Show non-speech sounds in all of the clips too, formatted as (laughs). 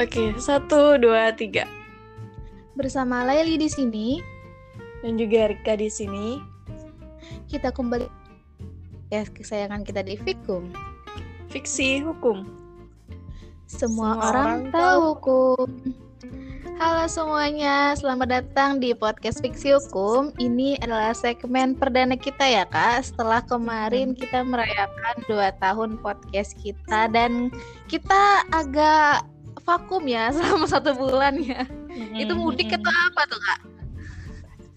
Oke, satu, dua, tiga. Bersama Laili di sini Dan juga Rika di sini. kita kembali ya kesayangan kita di Fikum. Fiksi hukum. Semua, Semua orang, orang tahu hukum. Halo semuanya, selamat datang di podcast Fiksi Hukum. Ini adalah segmen perdana kita ya kak. Setelah kemarin kita merayakan dua tahun podcast kita dan kita agak vakum ya (laughs) selama satu bulan ya. Itu mudik atau apa tuh kak?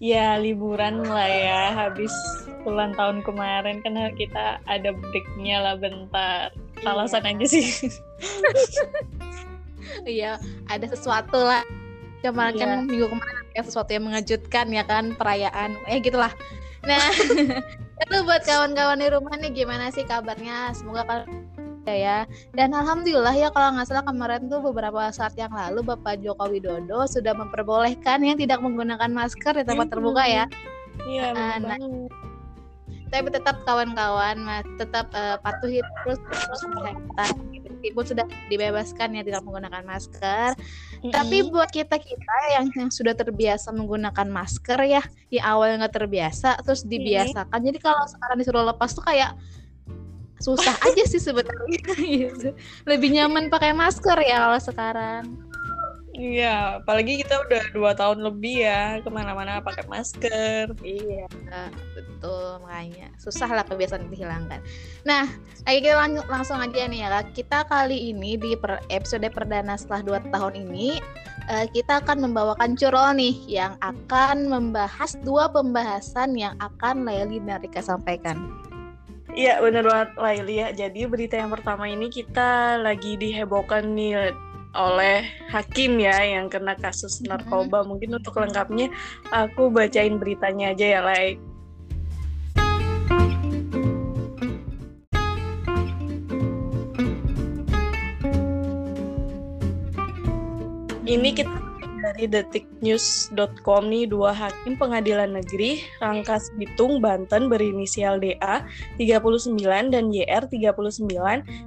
Ya, liburan lah ya. Habis ulang tahun kemarin kan kita ada breaknya lah bentar. Alasan aja sih. (laughs) Iya, ada sesuatu lah. Kemarin kan Iya. minggu kemarin ada sesuatu yang mengejutkan ya kan perayaan. Eh gitulah. Nah, (laughs) itu buat kawan-kawan di rumah nih gimana sih kabarnya? Semoga kalian ya. Dan alhamdulillah ya kalau nggak salah kemarin tuh beberapa saat yang lalu Bapak Joko Widodo sudah memperbolehkan yang tidak menggunakan masker di tempat terbuka ya. Iya, Ah, nah. Tapi tetap kawan-kawan mas tetap eh, patuhi terus terus kesehatan. Meskipun sudah dibebaskan ya tidak menggunakan masker, Tapi Mm-mm. buat kita kita yang yang sudah terbiasa menggunakan masker ya, di awal nggak terbiasa, terus dibiasakan. Jadi kalau sekarang disuruh lepas tuh kayak susah aja sih sebetulnya. gitu. (laughs) Lebih nyaman pakai masker ya kalau sekarang. Iya, apalagi kita udah dua tahun lebih ya ke mana-mana pakai masker. Iya, betul makanya susah lah kebiasaan dihilangkan. Nah, ayo kita lanjut langsung aja nih ya. Kak. Kita kali ini di per- episode perdana setelah 2 tahun ini eh, kita akan membawakan curol nih yang akan membahas dua pembahasan yang akan Laili dan Rika sampaikan. Iya bener banget Laili ya. Jadi berita yang pertama ini kita lagi dihebohkan nih oleh hakim ya yang kena kasus narkoba. Mungkin untuk lengkapnya aku bacain beritanya aja ya Lai. Ini kita dari detiknews.com nih dua hakim pengadilan negeri Rangkas Bitung Banten berinisial DA 39 dan YR 39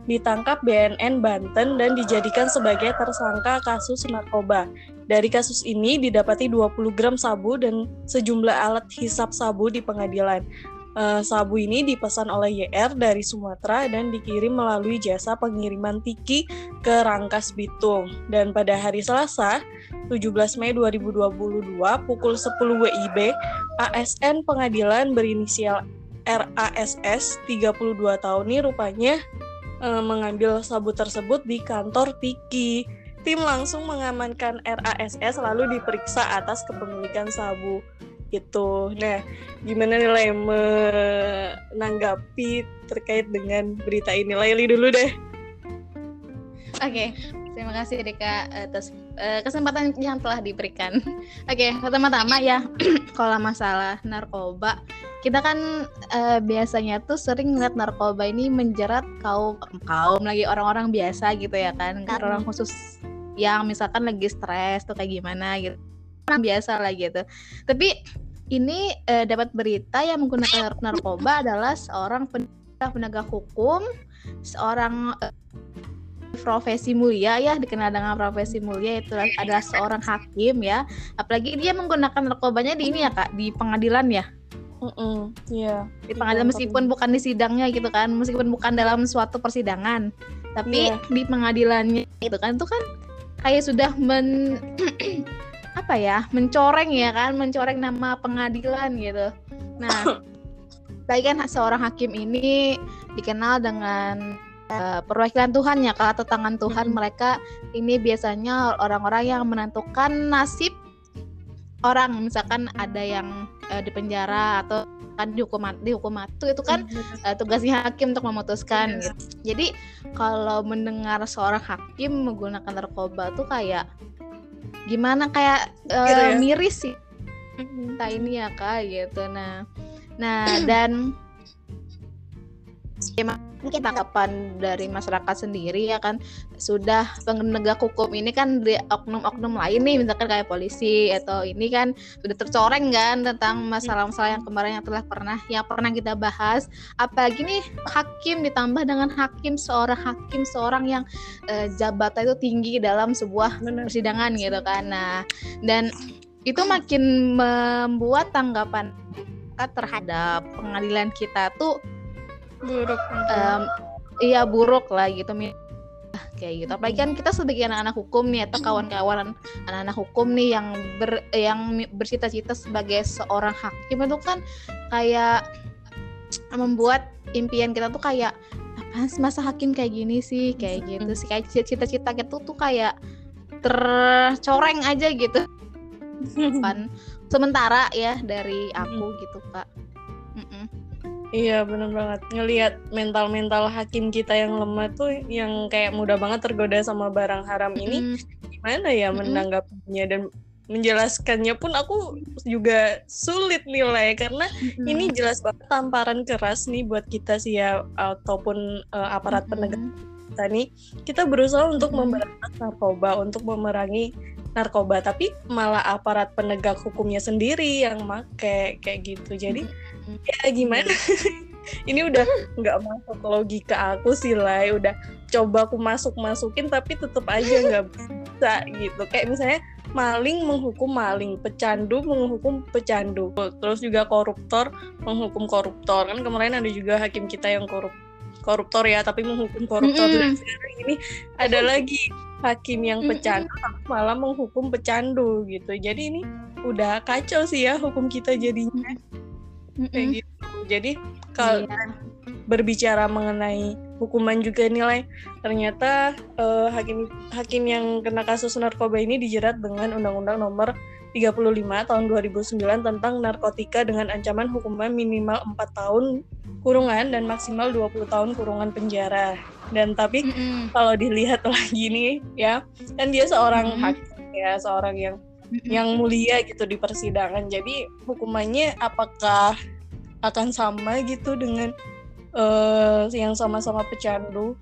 ditangkap BNN Banten dan dijadikan sebagai tersangka kasus narkoba. Dari kasus ini didapati 20 gram sabu dan sejumlah alat hisap sabu di pengadilan. Eh, sabu ini dipesan oleh YR dari Sumatera dan dikirim melalui jasa pengiriman Tiki ke Rangkas Bitung. Dan pada hari Selasa, 17 Mei 2022 pukul 10 WIB, ASN pengadilan berinisial RASS 32 tahun ini rupanya eh, mengambil sabu tersebut di kantor Tiki. Tim langsung mengamankan RASS lalu diperiksa atas kepemilikan sabu itu. Nah, gimana nih Lay menanggapi terkait dengan berita ini? Laili dulu deh. Oke, terima kasih Rika atas eh, kesempatan yang telah diberikan. (laughs) Oke, pertama-tama ya (clears throat) kalau masalah narkoba, kita kan eh, biasanya tuh sering ngeliat narkoba ini menjerat kaum kaum lagi orang-orang biasa gitu ya kan, orang khusus yang misalkan lagi stres tuh kayak gimana gitu, orang biasa lah gitu. Tapi ini eh, dapat berita yang menggunakan nar- narkoba adalah seorang penegak penegak hukum, seorang eh, profesi mulia ya dikenal dengan profesi mulia itu adalah seorang hakim ya apalagi dia menggunakan narkobanya di ini ya kak di pengadilan ya Mm-mm, Iya. di pengadilan meskipun bukan di sidangnya gitu kan meskipun bukan dalam suatu persidangan tapi Iya. di pengadilannya itu kan itu kan kayak sudah men (clears throat) apa ya mencoreng ya kan mencoreng nama pengadilan gitu. Nah lagi kan seorang hakim ini dikenal dengan eh, perwakilan Tuhan ya kalau atau tangan Tuhan mereka. Ini biasanya orang-orang yang menentukan nasib orang. Misalkan ada yang eh, di penjara atau kan dihukum dihukum mati itu kan eh, tugasnya hakim untuk memutuskan Iya. gitu. Jadi kalau mendengar seorang hakim menggunakan narkoba tuh kayak gimana kayak ya? miris sih. Kita ini ya kak gitu. Nah, nah (clears throat) dan mungkin tanggapan dari masyarakat sendiri ya kan sudah penegak hukum ini kan di oknum-oknum lain nih misalkan kayak polisi atau ini kan sudah tercoreng kan tentang masalah-masalah yang kemarin yang telah pernah yang pernah kita bahas. Apalagi nih hakim ditambah dengan hakim seorang hakim seorang yang uh, jabatan itu tinggi dalam sebuah persidangan gitu kan. Nah dan itu makin membuat tanggapan terhadap pengadilan kita tuh buruk um, iya buruk lah gitu kayak gitu. Apalagi kan kita sebagai anak-anak hukum nih atau kawan-kawan anak-anak hukum nih yang ber yang bercita-cita sebagai seorang hakim itu kan kayak membuat impian kita tuh kayak apa sih masa hakim kayak gini sih? Kayak gitu sih. Kayak cita-cita kita tuh, tuh kayak tercoreng aja gitu. (laughs) Kan. Sementara ya dari aku gitu kak Iya bener banget ngelihat mental-mental hakim kita yang lemah tuh yang kayak mudah banget tergoda sama barang haram ini mm. gimana ya mm. menanggapinya dan menjelaskannya pun aku juga sulit nilai karena mm. ini jelas banget tamparan keras nih buat kita sih ya ataupun uh, aparat mm. penegak kita nih kita berusaha untuk mm. memberantas narkoba untuk memerangi narkoba tapi malah aparat penegak hukumnya sendiri yang make kayak gitu jadi mm ya gimana? (laughs) Ini udah nggak masuk logika aku sih lah udah coba aku masuk masukin tapi tetep aja nggak bisa gitu. Kayak misalnya maling menghukum maling pecandu menghukum pecandu. Terus juga koruptor menghukum koruptor. Kan kemarin ada juga hakim kita yang korup koruptor ya tapi menghukum koruptor. Mm -hmm. sekarang ini ada lagi hakim yang pecandu mm -hmm. malah menghukum pecandu gitu. Jadi ini udah kacau sih ya hukum kita jadinya kayak gitu jadi kalau yeah. berbicara mengenai hukuman juga nilai ternyata uh, hakim hakim yang kena kasus narkoba ini dijerat dengan undang-undang nomor 35 tahun 2009 tentang narkotika dengan ancaman hukuman minimal 4 tahun kurungan dan maksimal 20 tahun kurungan penjara. Dan tapi mm -hmm. kalau dilihat (laughs) lagi nih ya, kan dia seorang mm -hmm. hakim ya, seorang yang yang mulia gitu di persidangan. Jadi hukumannya apakah akan sama gitu dengan uh, yang sama-sama pecandu?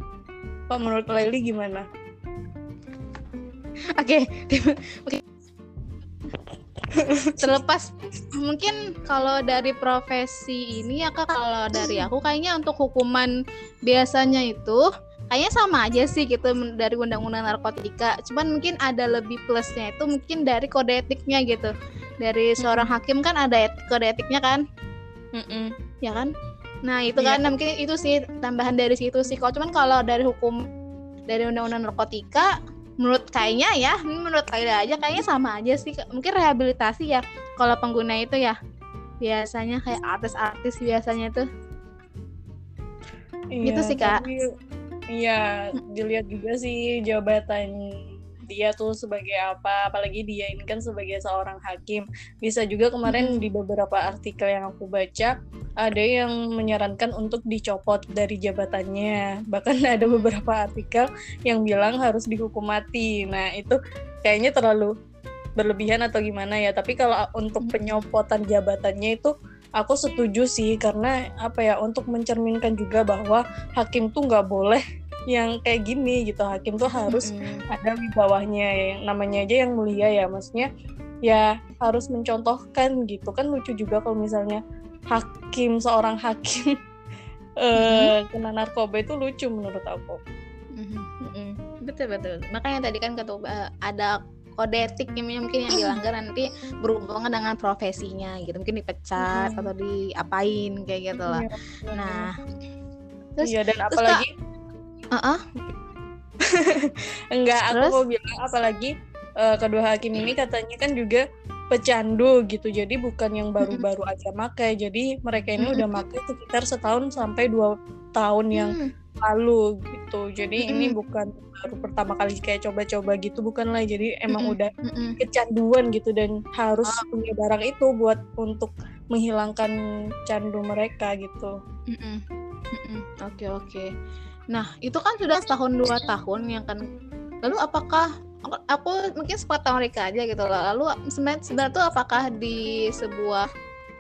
Pak menurut Laili gimana? Oke, okay. okay. terlepas mungkin kalau dari profesi ini ya kak kalau dari aku kayaknya untuk hukuman biasanya itu kayaknya sama aja sih gitu dari undang-undang narkotika. Cuman mungkin ada lebih plusnya itu mungkin dari kode etiknya gitu. Dari seorang hakim kan ada et kode etiknya kan? Mm-mm. ya kan? Nah itu yeah. kan nah, mungkin itu sih tambahan dari situ sih kalau cuman kalau dari hukum dari undang-undang narkotika menurut kayaknya ya menurut kayaknya aja kayaknya sama aja sih mungkin rehabilitasi ya kalau pengguna itu ya. Biasanya kayak artis-artis biasanya tuh. Iya, gitu sih kak Iya, dilihat juga sih jabatan dia tuh sebagai apa, apalagi dia ini kan sebagai seorang hakim. Bisa juga kemarin di beberapa artikel yang aku baca ada yang menyarankan untuk dicopot dari jabatannya. Bahkan (laughs) ada beberapa artikel yang bilang harus dihukum mati. Nah, itu kayaknya terlalu berlebihan atau gimana ya. Tapi kalau untuk penyopotan jabatannya itu aku setuju sih karena apa ya untuk mencerminkan juga bahwa hakim tuh nggak boleh yang kayak gini gitu. Hakim tuh harus mm-hmm. ada di bawahnya yang namanya aja yang mulia ya. Maksudnya ya harus mencontohkan gitu. Kan lucu juga kalau misalnya hakim seorang hakim (laughs) mm-hmm. kena narkoba itu lucu menurut aku. Mm-hmm. betul betul. Makanya tadi kan ketua ada kode etik yang mungkin yang dilanggar (clears throat) nanti berhubungan dengan profesinya gitu. Mungkin dipecat hmm. atau diapain kayak gitu lah. Ya, nah terus iya dan apalagi uh -uh. (laughs) enggak aku mau bilang apalagi uh, kedua hakim ini katanya kan juga pecandu gitu jadi bukan yang baru-baru aja makai jadi mereka ini udah makai sekitar setahun sampai dua tahun yang mm lalu gitu jadi -hmm. ini bukan baru pertama kali kayak coba-coba gitu bukan lah jadi emang -hmm. udah -hmm. kecanduan gitu dan harus oh. punya barang itu buat untuk menghilangkan candu mereka gitu oke -hmm. oke okay, okay. Nah itu kan sudah setahun dua tahun yang kan. Lalu apakah aku mungkin tahun mereka aja gitu loh. Lalu sebenarnya sebenarnya tuh apakah di sebuah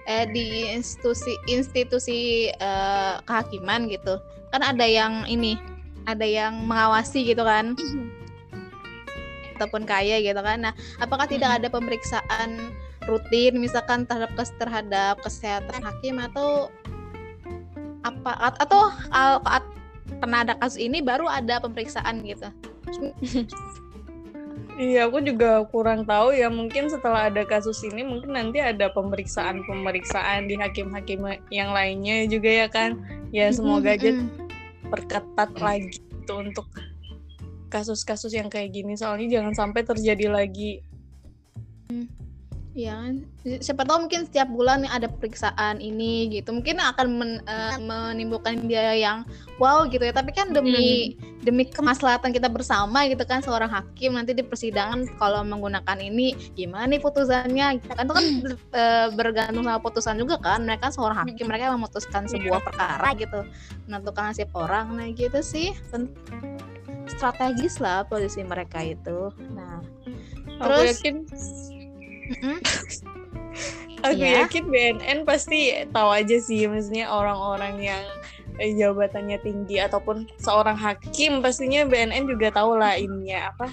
eh, di institusi institusi uh, kehakiman gitu kan ada yang ini ada yang mengawasi gitu kan? Ataupun kaya gitu kan. Nah apakah tidak ada pemeriksaan rutin misalkan terhadap terhadap kesehatan hakim atau apa atau pernah ada kasus ini baru ada pemeriksaan gitu (laughs) Iya, aku juga kurang tahu ya. Mungkin setelah ada kasus ini, mungkin nanti ada pemeriksaan-pemeriksaan di hakim-hakim yang lainnya juga ya kan. Ya semoga aja perketat lagi itu untuk kasus-kasus yang kayak gini. Soalnya jangan sampai terjadi lagi. Iya kan. Siapa tahu mungkin setiap bulan ada periksaan ini gitu. Mungkin akan men, uh, menimbulkan biaya yang wow gitu ya. Tapi kan demi hmm. demi kemaslahatan kita bersama gitu kan seorang hakim nanti di persidangan kalau menggunakan ini gimana nih putusannya gitu kan itu kan uh, bergantung sama putusan juga kan. Mereka seorang hakim mereka memutuskan sebuah iya. perkara gitu. Menentukan nasib orang nah gitu sih. Strategis lah posisi mereka itu. Nah, terus yakin (laughs) Aku yeah. yakin BNN pasti tahu aja sih, maksudnya orang-orang yang eh, jabatannya tinggi ataupun seorang hakim pastinya BNN juga tahu lah ininya apa.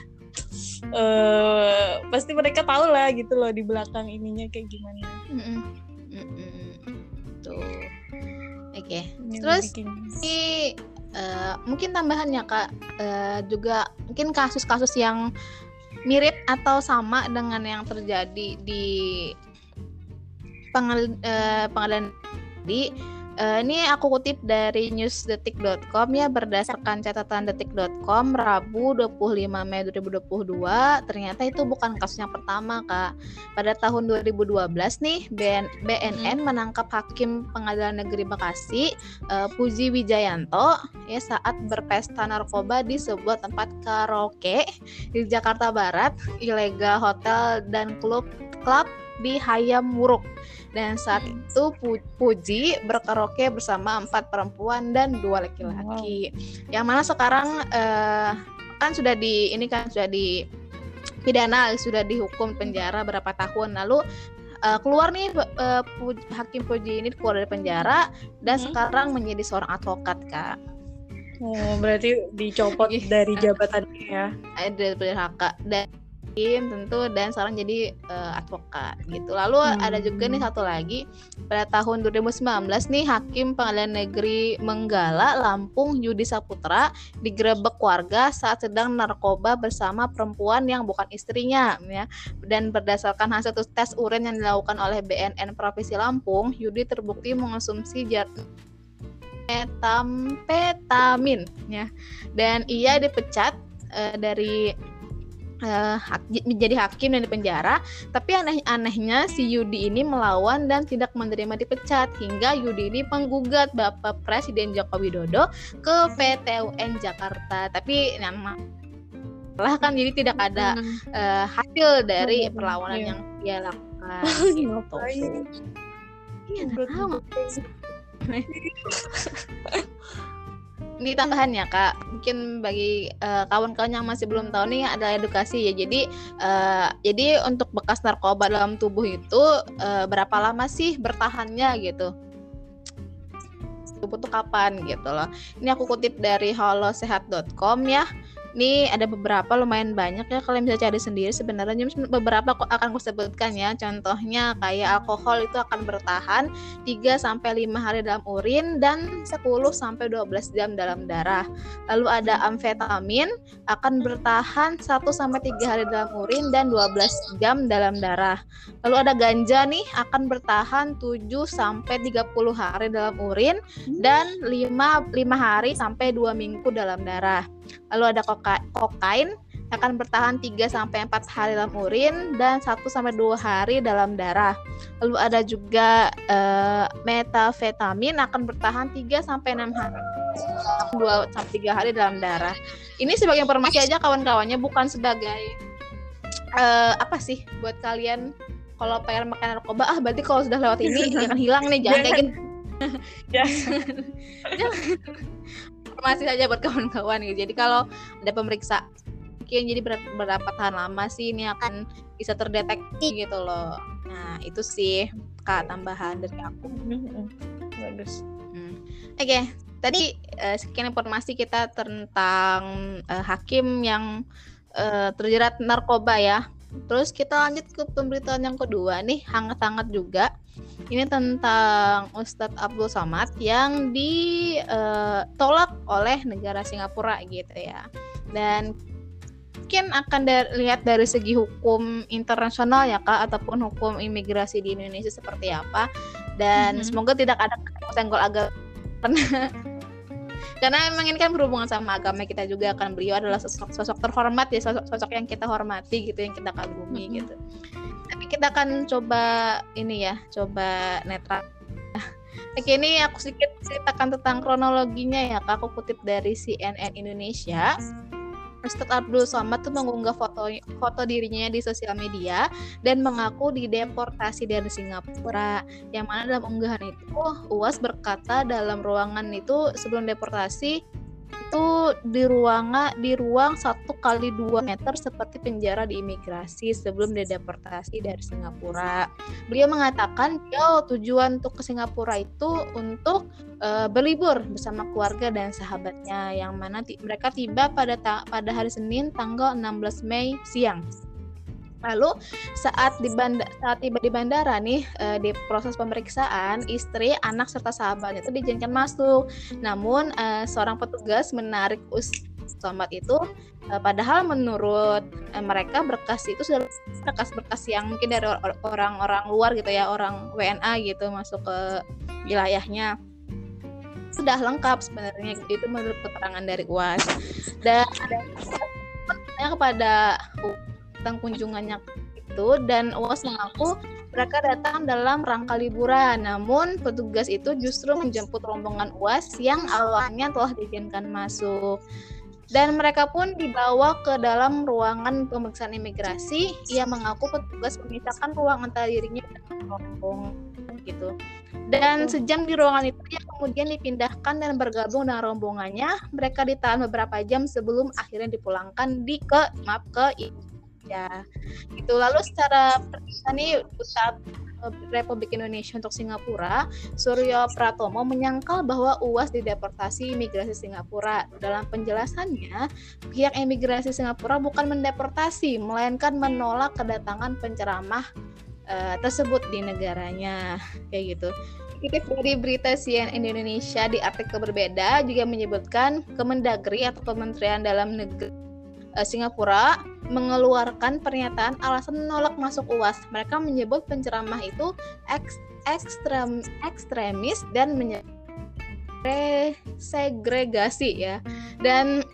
Uh, pasti mereka tahu lah gitu loh di belakang ininya kayak gimana. Mm -mm. Mm -mm. Tuh. Oke. Okay. Terus ini uh, mungkin tambahannya kak uh, juga mungkin kasus-kasus yang mirip atau sama dengan yang terjadi di pengadilan, uh, di Uh, ini aku kutip dari newsdetik.com ya berdasarkan catatan detik.com Rabu 25 Mei 2022 ternyata itu bukan kasus yang pertama Kak. Pada tahun 2012 nih BN, BNN hmm. menangkap hakim Pengadilan Negeri Bekasi uh, Puji Wijayanto ya saat berpesta narkoba di sebuah tempat karaoke di Jakarta Barat, ilegal hotel dan klub klub di Hayam Wuruk dan saat hmm. itu Puji berkaraoke bersama empat perempuan dan dua laki-laki. Wow. Yang mana sekarang uh, kan sudah di ini kan sudah di pidana sudah dihukum penjara berapa tahun lalu uh, keluar nih uh, hakim Puji ini keluar dari penjara dan hmm. sekarang menjadi seorang advokat kak. Oh berarti dicopot iya. dari jabatannya ya? Ada dari HK dan hakim tentu dan sekarang jadi uh, advokat gitu. Lalu hmm. ada juga nih satu lagi pada tahun 2019 nih Hakim Pengadilan Negeri Menggala Lampung Yudi Saputra digerebek warga saat sedang narkoba bersama perempuan yang bukan istrinya ya. Dan berdasarkan hasil tes urin yang dilakukan oleh BNN Provinsi Lampung, Yudi terbukti mengonsumsi jar metamfetamin ya. Dan ia dipecat uh, dari uh, menjadi hakim dan dipenjara, tapi aneh-anehnya si Yudi ini melawan dan tidak menerima dipecat hingga Yudi ini penggugat Bapak Presiden Joko Widodo ke PT UN Jakarta. Tapi nama lah kan jadi tidak ada uh, hasil dari perlawanan yeah. yang dia lakukan. (laughs) gitu. Iya, tahu (laughs) (laughs) ini tambahan ya kak. Mungkin bagi uh, kawan-kawan yang masih belum tahu nih ada edukasi ya. Jadi uh, jadi untuk bekas narkoba dalam tubuh itu uh, berapa lama sih bertahannya gitu? Tubuh tuh kapan gitu loh. Ini aku kutip dari halosehat.com ya ini ada beberapa lumayan banyak ya kalian bisa cari sendiri sebenarnya. Beberapa akan aku sebutkan ya. Contohnya kayak alkohol itu akan bertahan 3 sampai 5 hari dalam urin dan 10 sampai 12 jam dalam darah. Lalu ada amfetamin akan bertahan 1 sampai 3 hari dalam urin dan 12 jam dalam darah. Lalu ada ganja nih akan bertahan 7 sampai 30 hari dalam urin dan 5 5 hari sampai 2 minggu dalam darah Lalu ada koka kokain akan bertahan 3 sampai 4 hari dalam urin dan 1 sampai 2 hari dalam darah. Lalu ada juga uh, metafetamin akan bertahan 3 sampai 6 hari. 2 sampai 3 hari dalam darah. Ini sebagai informasi aja kawan-kawannya bukan sebagai uh, apa sih buat kalian kalau pengen makan narkoba ah berarti kalau sudah lewat ini (laughs) akan hilang nih jangan kayak gini. (laughs) Jangan informasi saja buat kawan-kawan gitu. Jadi kalau ada pemeriksa mungkin jadi ber berapa tahan lama sih ini akan bisa terdeteksi gitu loh. Nah, itu sih. kak tambahan dari aku bagus Hmm. Oke, tadi eh, sekian informasi kita tentang eh, hakim yang eh, terjerat narkoba ya. Terus kita lanjut ke pemberitaan yang kedua nih, hangat-hangat juga. Ini tentang Ustadz Abdul Somad yang ditolak oleh negara Singapura gitu ya. Dan mungkin akan da- lihat dari segi hukum internasional ya kak ataupun hukum imigrasi di Indonesia seperti apa dan Mhm. semoga tidak ada senggol agama (laughs) karena karena emang ini kan berhubungan sama agama kita juga kan beliau adalah sosok sosok terhormat ya sosok sosok yang kita hormati gitu yang kita kagumi Mhm. gitu tapi kita akan coba ini ya coba netral. Oke ini aku sedikit ceritakan tentang kronologinya ya kak. Aku kutip dari CNN Indonesia. Ustadz Abdul Somad tuh mengunggah foto foto dirinya di sosial media dan mengaku dideportasi dari Singapura. Yang mana dalam unggahan itu UAS berkata dalam ruangan itu sebelum deportasi itu di ruangan di ruang satu kali dua meter seperti penjara di imigrasi sebelum dideportasi dari Singapura. Beliau mengatakan dia tujuan untuk ke Singapura itu untuk eh, berlibur bersama keluarga dan sahabatnya yang mana mereka tiba pada pada hari Senin tanggal 16 Mei siang. Lalu saat di saat tiba di bandara nih eh, di proses pemeriksaan istri, anak serta sahabat itu diizinkan masuk. Namun eh, seorang petugas menarik Us Somad itu eh, padahal menurut eh, mereka berkas itu sudah berkas-berkas yang mungkin dari or- or- orang-orang luar gitu ya, orang WNA gitu masuk ke wilayahnya sudah lengkap sebenarnya itu menurut keterangan dari UAS dan ada kepada tentang kunjungannya itu dan UAS mengaku mereka datang dalam rangka liburan. Namun petugas itu justru menjemput rombongan UAS yang awalnya telah diizinkan masuk. Dan mereka pun dibawa ke dalam ruangan pemeriksaan imigrasi. Ia mengaku petugas memisahkan ruang antara dirinya dan rombongan gitu. Dan sejam di ruangan itu dia kemudian dipindahkan dan bergabung dengan rombongannya. Mereka ditahan beberapa jam sebelum akhirnya dipulangkan di ke maaf ke ya gitu lalu secara perpisahan nih Ustadz Republik Indonesia untuk Singapura, Suryo Pratomo menyangkal bahwa UAS dideportasi imigrasi Singapura. Dalam penjelasannya, pihak imigrasi Singapura bukan mendeportasi, melainkan menolak kedatangan penceramah uh, tersebut di negaranya, kayak gitu. Kutip dari berita CNN Indonesia di artikel berbeda juga menyebutkan Kemendagri atau Kementerian Dalam Negeri uh, Singapura mengeluarkan pernyataan alasan menolak masuk UAS. Mereka menyebut penceramah itu eks, ekstrem, ekstremis dan segregasi ya. Dan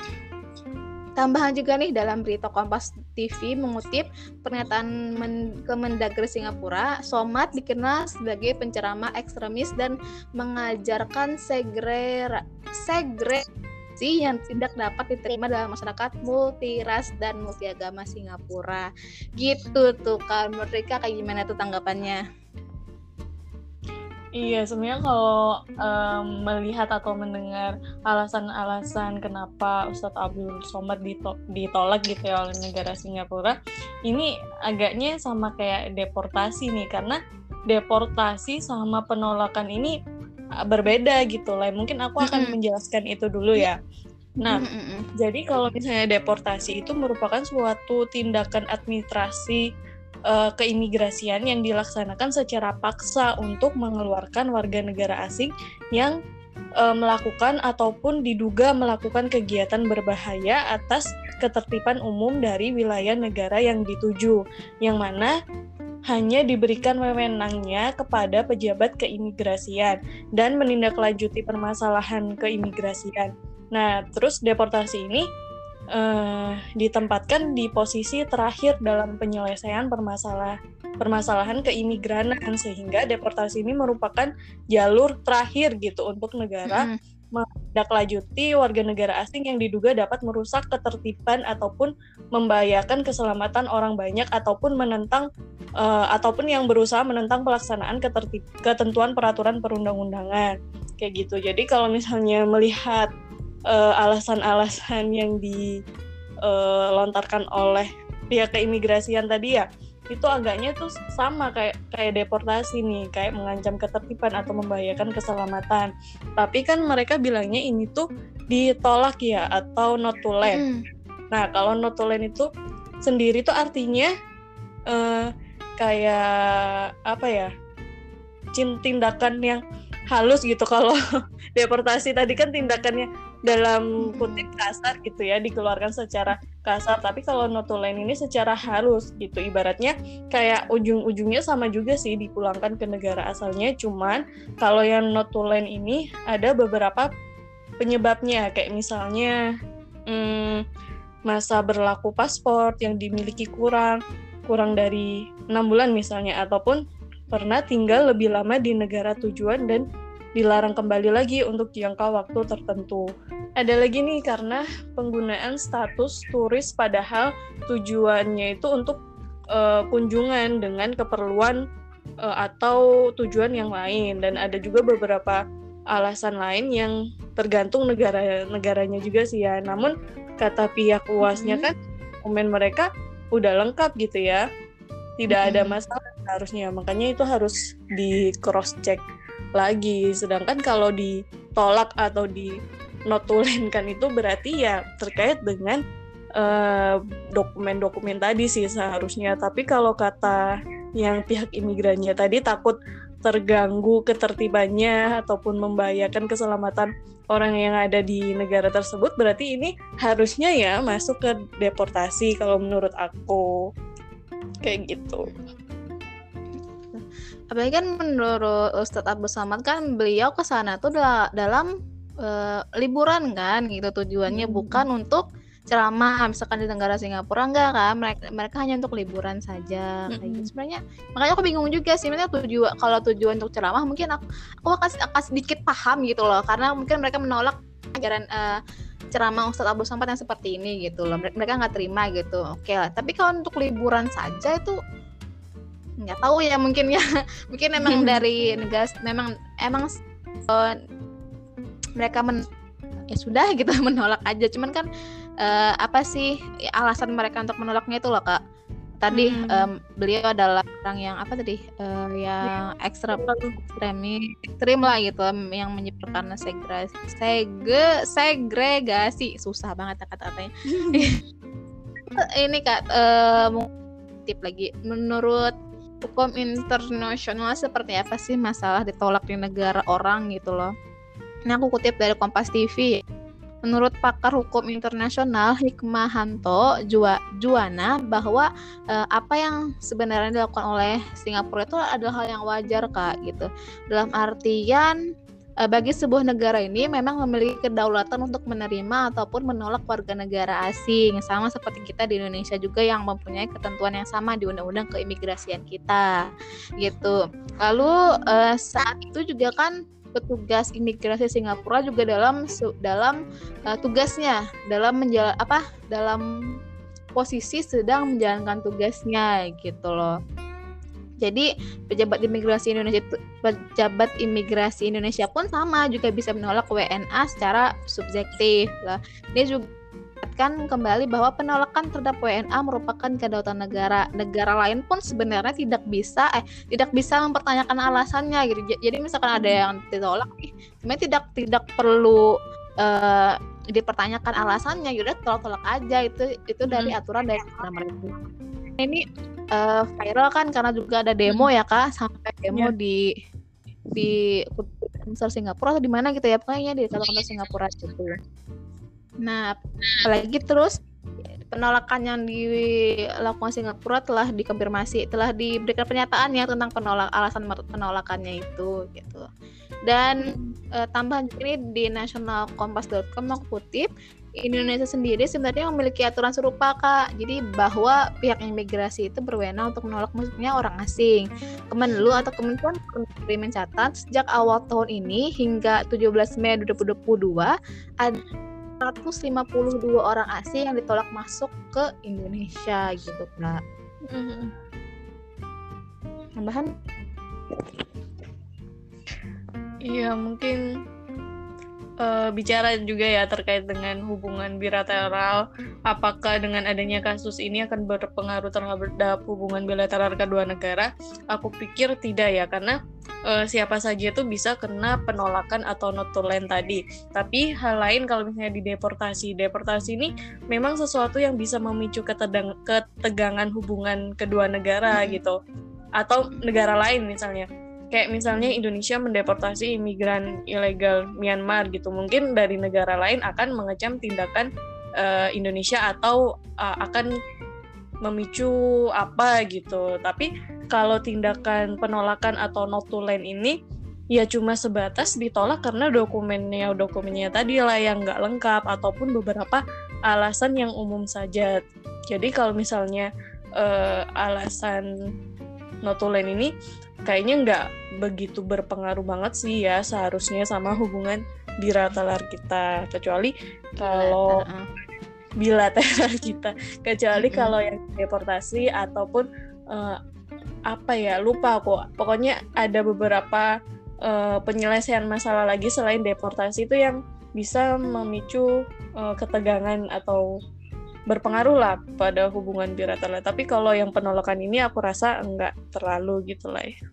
tambahan juga nih dalam berita Kompas TV mengutip pernyataan Men Kemendagri Singapura, Somad dikenal sebagai penceramah ekstremis dan mengajarkan segre segregasi yang tidak dapat diterima dalam masyarakat multiras dan multiagama Singapura. Gitu tuh kan mereka kayak gimana tuh tanggapannya? Iya, sebenarnya kalau um, melihat atau mendengar alasan-alasan kenapa Ustadz Abdul Somad dito ditolak gitu ya oleh negara Singapura, ini agaknya sama kayak deportasi nih, karena deportasi sama penolakan ini berbeda gitu lah. Mungkin aku akan mm -hmm. menjelaskan itu dulu ya. Nah, mm -hmm. jadi kalau misalnya deportasi itu merupakan suatu tindakan administrasi uh, keimigrasian yang dilaksanakan secara paksa untuk mengeluarkan warga negara asing yang uh, melakukan ataupun diduga melakukan kegiatan berbahaya atas ketertiban umum dari wilayah negara yang dituju, yang mana hanya diberikan wewenangnya kepada pejabat keimigrasian dan menindaklanjuti permasalahan keimigrasian. Nah, terus deportasi ini uh, ditempatkan di posisi terakhir dalam penyelesaian permasalahan permasalahan keimigranan sehingga deportasi ini merupakan jalur terakhir gitu untuk negara mm. menindaklanjuti warga negara asing yang diduga dapat merusak ketertiban ataupun membahayakan keselamatan orang banyak ataupun menentang uh, ataupun yang berusaha menentang pelaksanaan ketertib ketentuan peraturan perundang-undangan kayak gitu. Jadi kalau misalnya melihat alasan-alasan uh, yang dilontarkan uh, oleh pihak keimigrasian tadi ya itu agaknya tuh sama kayak kayak deportasi nih, kayak mengancam ketertiban atau membahayakan keselamatan. Tapi kan mereka bilangnya ini tuh ditolak ya atau not to land. Hmm. Nah, kalau not to land itu sendiri tuh artinya uh, kayak apa ya? tindakan yang halus gitu kalau (laughs) deportasi tadi kan tindakannya dalam kutip kasar gitu ya dikeluarkan secara kasar. Tapi kalau notulen ini secara halus gitu. Ibaratnya kayak ujung-ujungnya sama juga sih dipulangkan ke negara asalnya. Cuman kalau yang notulen ini ada beberapa penyebabnya. Kayak misalnya hmm, masa berlaku paspor yang dimiliki kurang kurang dari enam bulan misalnya. Ataupun pernah tinggal lebih lama di negara tujuan dan dilarang kembali lagi untuk jangka waktu tertentu. Ada lagi nih karena penggunaan status turis padahal tujuannya itu untuk uh, kunjungan dengan keperluan uh, atau tujuan yang lain dan ada juga beberapa alasan lain yang tergantung negara-negaranya juga sih ya. Namun kata pihak UASnya mm -hmm. kan komen mereka udah lengkap gitu ya. Tidak mm -hmm. ada masalah harusnya. Makanya itu harus di cross check lagi. Sedangkan kalau ditolak atau di notulenkan itu berarti ya terkait dengan eh, dokumen-dokumen tadi sih seharusnya. Tapi kalau kata yang pihak imigrannya tadi takut terganggu ketertibannya ataupun membahayakan keselamatan orang yang ada di negara tersebut berarti ini harusnya ya masuk ke deportasi kalau menurut aku kayak gitu apalagi kan menurut Ustadz Abu Samad kan beliau ke sana tuh dalam uh, liburan kan gitu. Tujuannya hmm. bukan untuk ceramah misalkan di negara Singapura enggak kan. Mereka mereka hanya untuk liburan saja. Kayak gitu. Sebenarnya makanya aku bingung juga sih sebenarnya tujuan kalau tujuan untuk ceramah mungkin aku aku akan, akan sedikit paham gitu loh. Karena mungkin mereka menolak ajaran uh, ceramah Ustadz Abu Samad yang seperti ini gitu loh. Mereka nggak terima gitu. Oke lah. Tapi kalau untuk liburan saja itu nggak tahu ya mungkin ya. (laughs) Mungkin emang (laughs) dari negara memang emang uh, mereka men ya sudah (laughs) gitu menolak aja. Cuman kan uh, apa sih alasan mereka untuk menolaknya itu loh kak. Tadi hmm. um, beliau adalah orang yang apa tadi uh, yang ekstra ekstremis ekstrim lah gitu yang menyebabkan segregasi sege, segregasi. Susah banget kata-katanya. Ini kak uh, tip lagi. Menurut hukum internasional seperti apa sih masalah ditolak di negara orang gitu loh. Ini aku kutip dari Kompas TV. Menurut pakar hukum internasional Hikmahanto Juwana bahwa eh, apa yang sebenarnya dilakukan oleh Singapura itu adalah hal yang wajar kak gitu. Dalam artian Eh, bagi sebuah negara ini memang memiliki kedaulatan untuk menerima ataupun menolak warga negara asing sama seperti kita di Indonesia juga yang mempunyai ketentuan yang sama di undang-undang keimigrasian kita gitu. Lalu uh, saat itu juga kan petugas imigrasi Singapura juga dalam dalam uh, tugasnya dalam menjala apa dalam posisi sedang menjalankan tugasnya gitu loh jadi pejabat imigrasi Indonesia pejabat imigrasi Indonesia pun sama juga bisa menolak WNA secara subjektif lah. Dia juga kan kembali bahwa penolakan terhadap WNA merupakan kedaulatan negara. Negara lain pun sebenarnya tidak bisa eh tidak bisa mempertanyakan alasannya gitu. Jadi misalkan ada yang ditolak nih, sebenarnya tidak tidak perlu uh, dipertanyakan alasannya, yaudah tolak-tolak aja itu itu dari hmm. aturan dari negara mereka. Ini uh, viral kan karena juga ada demo ya kak sampai demo yeah. di di Kantor Singapura atau di mana gitu ya pokoknya di kantor Singapura gitu. Nah, apalagi terus penolakan yang dilakukan Singapura telah dikonfirmasi, telah diberikan pernyataan ya tentang penolak alasan penolakannya itu gitu. Dan e, tambahan ini di nationalkompas.com aku kutip Indonesia sendiri sebenarnya memiliki aturan serupa kak. Jadi bahwa pihak imigrasi itu berwenang untuk menolak maksudnya orang asing. Kemenlu atau Kementerian Negeri mencatat sejak awal tahun ini hingga 17 Mei 2022 ada 152 orang asing yang ditolak masuk ke Indonesia gitu kak. Mm-hmm. tambahan? Iya mungkin uh, bicara juga ya terkait dengan hubungan bilateral. Apakah dengan adanya kasus ini akan berpengaruh terhadap hubungan bilateral kedua negara? Aku pikir tidak ya, karena uh, siapa saja itu bisa kena penolakan atau notulen tadi. Tapi hal lain kalau misalnya di deportasi, deportasi ini memang sesuatu yang bisa memicu ketegangan hubungan kedua negara hmm. gitu, atau negara lain misalnya kayak misalnya Indonesia mendeportasi imigran ilegal Myanmar gitu mungkin dari negara lain akan mengecam tindakan uh, Indonesia atau uh, akan memicu apa gitu. Tapi kalau tindakan penolakan atau notulen ini ya cuma sebatas ditolak karena dokumennya dokumennya tadi lah yang nggak lengkap ataupun beberapa alasan yang umum saja. Jadi kalau misalnya uh, alasan notulen ini kayaknya nggak begitu berpengaruh banget sih ya seharusnya sama hubungan bilateral kita. Kecuali kalau bilateral (laughs) kita. Kecuali kalau yang deportasi ataupun uh, apa ya lupa kok pokoknya ada beberapa uh, penyelesaian masalah lagi selain deportasi itu yang bisa memicu uh, ketegangan atau berpengaruh lah pada hubungan bilateral. Tapi kalau yang penolakan ini aku rasa enggak terlalu gitu lah ya.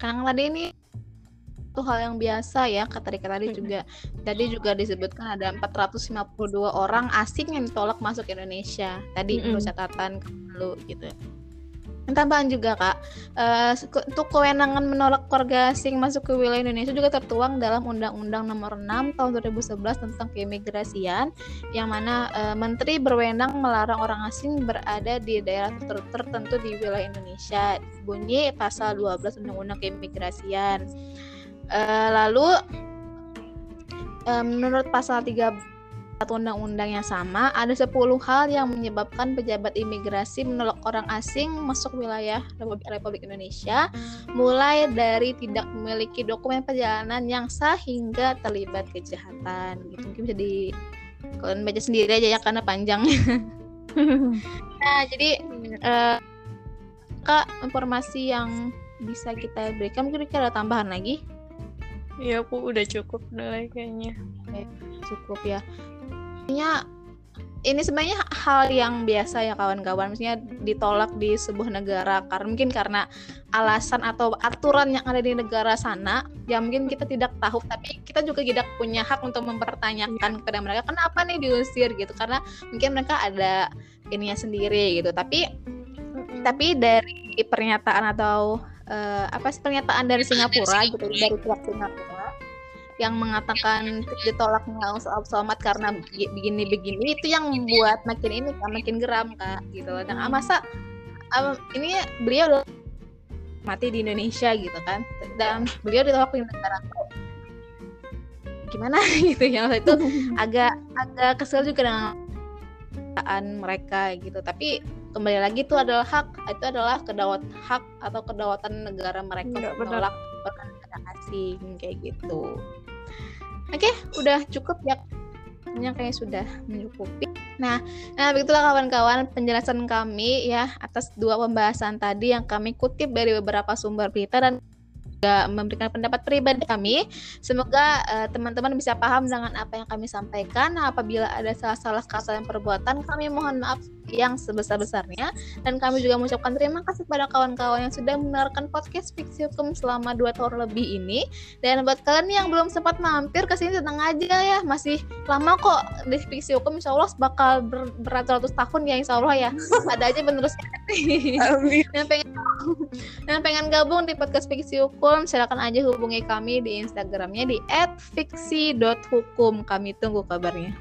Karena tadi ini itu hal yang biasa ya kata Rika tadi juga tadi juga disebutkan ada 452 orang asing yang ditolak masuk Indonesia tadi mm -hmm. catatan lu gitu tambahan juga kak. Uh, untuk kewenangan menolak warga asing masuk ke wilayah Indonesia juga tertuang dalam Undang-Undang Nomor 6 Tahun 2011 tentang keimigrasian yang mana uh, Menteri berwenang melarang orang asing berada di daerah ter tertentu di wilayah Indonesia. Bunyi pasal 12 Undang-Undang keimigrasian. Uh, lalu uh, menurut pasal 3 undang-undang yang sama, ada 10 hal yang menyebabkan pejabat imigrasi menolak orang asing masuk wilayah Republik Indonesia, mulai dari tidak memiliki dokumen perjalanan yang sah hingga terlibat kejahatan. Gitu. Mungkin bisa di kalian baca sendiri aja ya karena panjang. (laughs) nah, jadi uh, Kak, informasi yang bisa kita berikan mungkin kita ada tambahan lagi? Iya, aku udah cukup udah kayaknya. Oke, cukup ya artinya ini sebenarnya hal yang biasa ya kawan-kawan. Maksudnya ditolak di sebuah negara karena mungkin karena alasan atau aturan yang ada di negara sana yang mungkin kita tidak tahu. Tapi kita juga tidak punya hak untuk mempertanyakan kepada mereka kenapa nih diusir? gitu. Karena mungkin mereka ada ininya sendiri gitu. Tapi tapi dari pernyataan atau uh, apa sih pernyataan dari Singapura gitu dari pihak Singapura yang mengatakan ditolaknya soal selamat karena begini-begini itu yang membuat makin ini kan makin geram kak gitu dan ah, masa um, ini beliau mati di Indonesia gitu kan. Dan beliau ditolak di negara gimana? (laughs) Gitu ya itu agak agak kesel juga dengan mereka gitu. Tapi kembali lagi itu adalah hak itu adalah kedawat hak atau kedaulatan negara mereka menolak orang asing kayak gitu Oke, okay, udah cukup ya. Kayaknya sudah mencukupi. Nah, nah begitulah kawan-kawan penjelasan kami ya atas dua pembahasan tadi yang kami kutip dari beberapa sumber berita dan juga memberikan pendapat pribadi kami. Semoga uh, teman-teman bisa paham dengan apa yang kami sampaikan. Nah, apabila ada salah-salah kata dan perbuatan, kami mohon maaf yang sebesar-besarnya. Dan kami juga mengucapkan terima kasih kepada kawan-kawan yang sudah mendengarkan podcast Fiksi Hukum selama 2 tahun lebih ini. Dan buat kalian yang belum sempat mampir ke sini tenang aja ya. Masih lama kok di Fiksi Hukum. Insya Allah bakal ber beratus-ratus tahun ya insya Allah ya. (laughs) Ada aja penerusnya. (laughs) Yang pengen (laughs) yang pengen gabung di podcast Fiksi Hukum silakan aja hubungi kami di Instagramnya di @fiksi.hukum kami tunggu kabarnya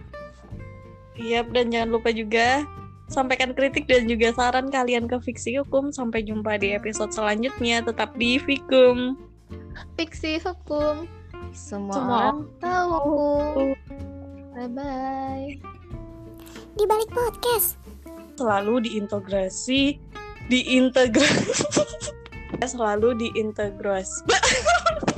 Iya, dan jangan lupa juga sampaikan kritik dan juga saran kalian ke Fiksi Hukum. Sampai jumpa di episode selanjutnya. Tetap di Fikum. Fiksi Hukum. Semua, Semua orang tahu. Bye-bye. Di balik podcast. Selalu diintegrasi. Diintegrasi. (laughs) selalu diintegrasi. (laughs)